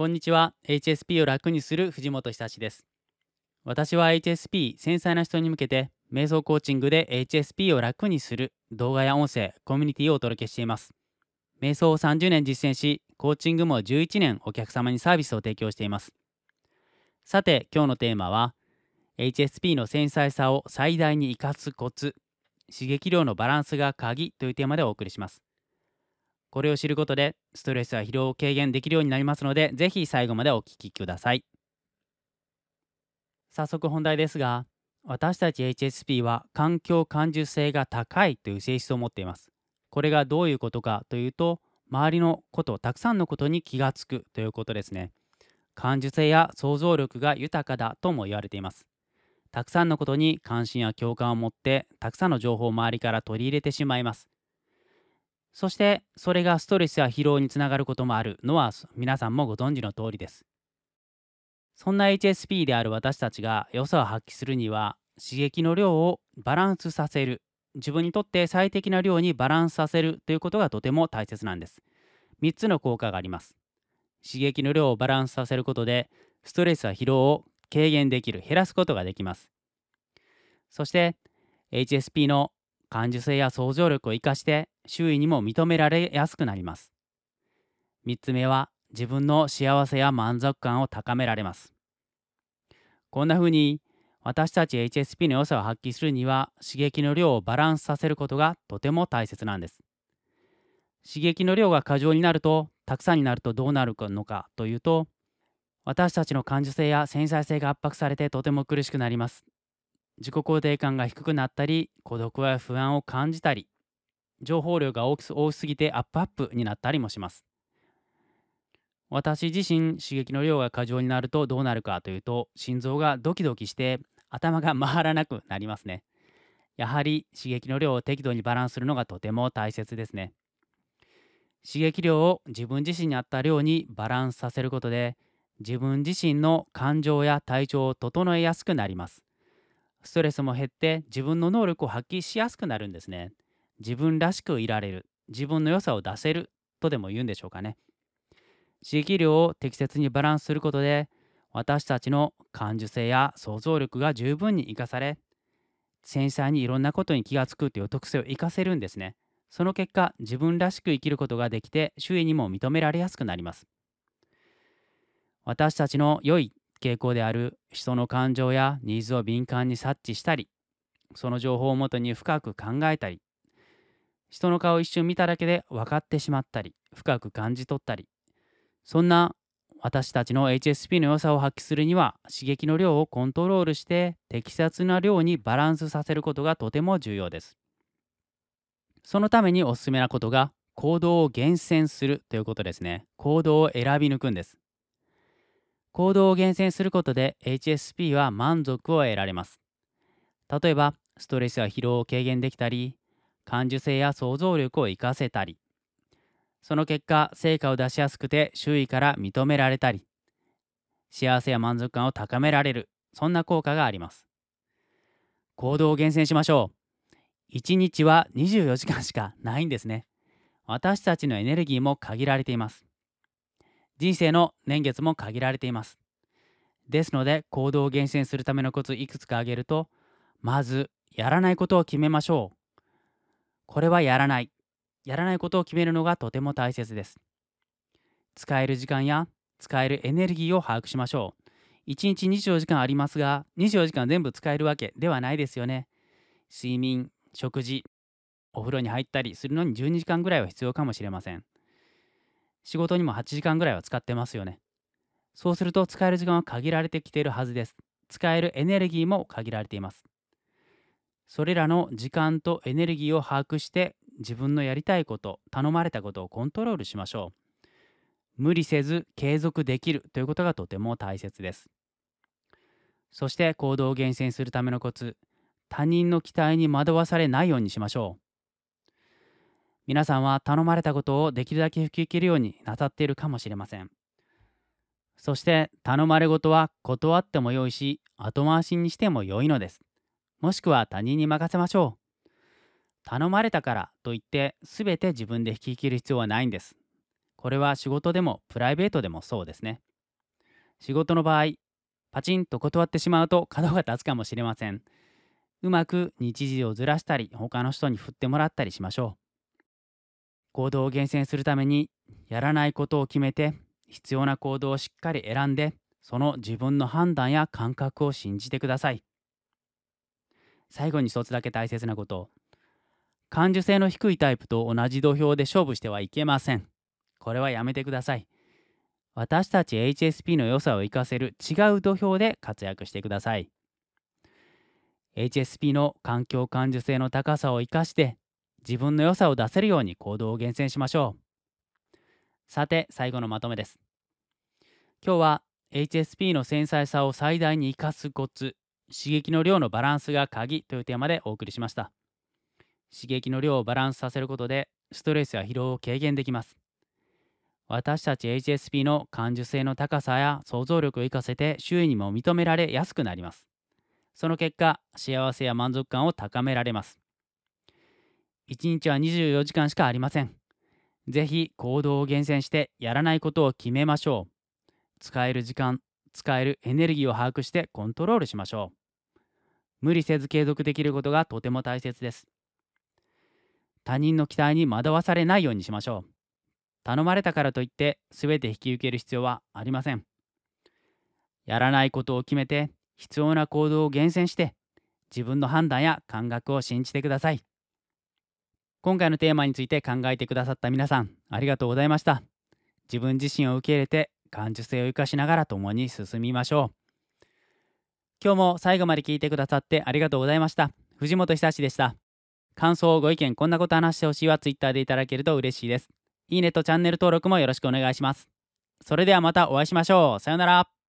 こんにちは。HSP を楽にする藤本久志です。私は HSP 繊細な人に向けて瞑想コーチングで HSP を楽にする動画や音声コミュニティをお届けしています。瞑想を30年実践しコーチングも11年お客様にサービスを提供しています。さて今日のテーマは HSP の繊細さを最大に生かすコツ刺激量のバランスが鍵というテーマでお送りします。これを知ることでストレスや疲労を軽減できるようになりますのでぜひ最後までお聞きください。早速本題ですが私たち HSP は環境感受性が高いという性質を持っています。これがどういうことかというと周りのことたくさんのことに気がつくということですね。感受性や想像力が豊かだとも言われています。たくさんのことに関心や共感を持ってたくさんの情報を周りから取り入れてしまいます。そしてそれがストレスや疲労につながることもあるのは皆さんもご存知の通りです。そんな HSP である私たちが良さを発揮するには刺激の量をバランスさせる自分にとって最適な量にバランスさせるということがとても大切なんです。3つの効果があります。刺激の量をバランスさせることでストレスや疲労を軽減できる減らすことができます。そして HSP の感受性や想像力を生かして周囲にも認められやすくなります。3つ目は自分の幸せや満足感を高められます。こんな風に私たち HSP の良さを発揮するには刺激の量をバランスさせることがとても大切なんです。刺激の量が過剰になるとたくさんになるとどうなるのかというと私たちの感受性や繊細性が圧迫されてとても苦しくなります。自己肯定感が低くなったり孤独や不安を感じたり情報量が大き多すぎてアップアップになったりもします。私自身刺激の量が過剰になるとどうなるかというと心臓がドキドキして頭が回らなくなりますね。やはり刺激の量を適度にバランスするのがとても大切ですね。刺激量を自分自身に合った量にバランスさせることで自分自身の感情や体調を整えやすくなります。ストレスも減って自分の能力を発揮しやすくなるんですね。自分らしくいられる、自分の良さを出せるとでも言うんでしょうかね。刺激量を適切にバランスすることで私たちの感受性や想像力が十分に生かされ繊細にいろんなことに気がつくという特性を生かせるんですね。その結果自分らしく生きることができて周囲にも認められやすくなります。私たちの良い傾向である人の感情やニーズを敏感に察知したりその情報をもとに深く考えたり人の顔を一瞬見ただけで分かってしまったり深く感じ取ったりそんな私たちの HSP の良さを発揮するには刺激の量をコントロールして適切な量にバランスさせることがとても重要です。そのためにおすすめなことが行動を厳選するということですね。行動を選び抜くんです。行動を厳選することで HSP は満足を得られます。例えば、ストレスや疲労を軽減できたり、感受性や想像力を活かせたり、その結果、成果を出しやすくて周囲から認められたり、幸せや満足感を高められる、そんな効果があります。行動を厳選しましょう。1日は24時間しかないんですね。私たちのエネルギーも限られています。人生の年月も限られています。ですので行動を厳選するためのコツいくつか挙げるとまずやらないことを決めましょう。これはやらない。やらないことを決めるのがとても大切です。使える時間や使えるエネルギーを把握しましょう。1日24時間ありますが24時間全部使えるわけではないですよね。睡眠、食事、お風呂に入ったりするのに12時間ぐらいは必要かもしれません。仕事にも8時間ぐらいは使ってますよね。そうすると使える時間は限られてきているはずです。使えるエネルギーも限られています。それらの時間とエネルギーを把握して自分のやりたいこと、頼まれたことをコントロールしましょう。無理せず継続できるということがとても大切です。そして行動を厳選するためのコツ、他人の期待に惑わされないようにしましょう。皆さんは頼まれたことをできるだけ引き受けるようになさっているかもしれません。そして頼まれごとは断ってもよいし後回しにしても良いのです。もしくは他人に任せましょう。頼まれたからといって全て自分で引き受ける必要はないんです。これは仕事でもプライベートでもそうですね。仕事の場合パチンと断ってしまうと角が立つかもしれませんうまく日時をずらしたり他の人に振ってもらったりしましょう行動を厳選するためにやらないことを決めて必要な行動をしっかり選んでその自分の判断や感覚を信じてください最後に一つだけ大切なこと。感受性の低いタイプと同じ土俵で勝負してはいけません。これはやめてください。私たち HSP の良さを生かせる違う土俵で活躍してください。HSP の環境感受性の高さを生かして自分の良さを出せるように行動を厳選しましょう。さて最後のまとめです。今日は HSP の繊細さを最大に生かすコツ刺激の量のバランスが鍵というテーマでお送りしました。刺激の量をバランスさせることでストレスや疲労を軽減できます。私たち HSP の感受性の高さや想像力を生かせて周囲にも認められやすくなります。その結果幸せや満足感を高められます。1日は24時間しかありません。ぜひ行動を厳選してやらないことを決めましょう。使える時間使えるエネルギーを把握してコントロールしましょう。無理せず継続できることがとても大切です。他人の期待に惑わされないようにしましょう。頼まれたからといって全て引き受ける必要はありません。やらないことを決めて必要な行動を厳選して自分の判断や感覚を信じてください。今回のテーマについて考えてくださった皆さんありがとうございました。自分自身を受け入れて感受性を生かしながら共に進みましょう。今日も最後まで聞いてくださってありがとうございました。藤本久志でした。感想ご意見こんなこと話してほしいは Twitter でいただけると嬉しいです。いいねとチャンネル登録もよろしくお願いします。それではまたお会いしましょう。さようなら。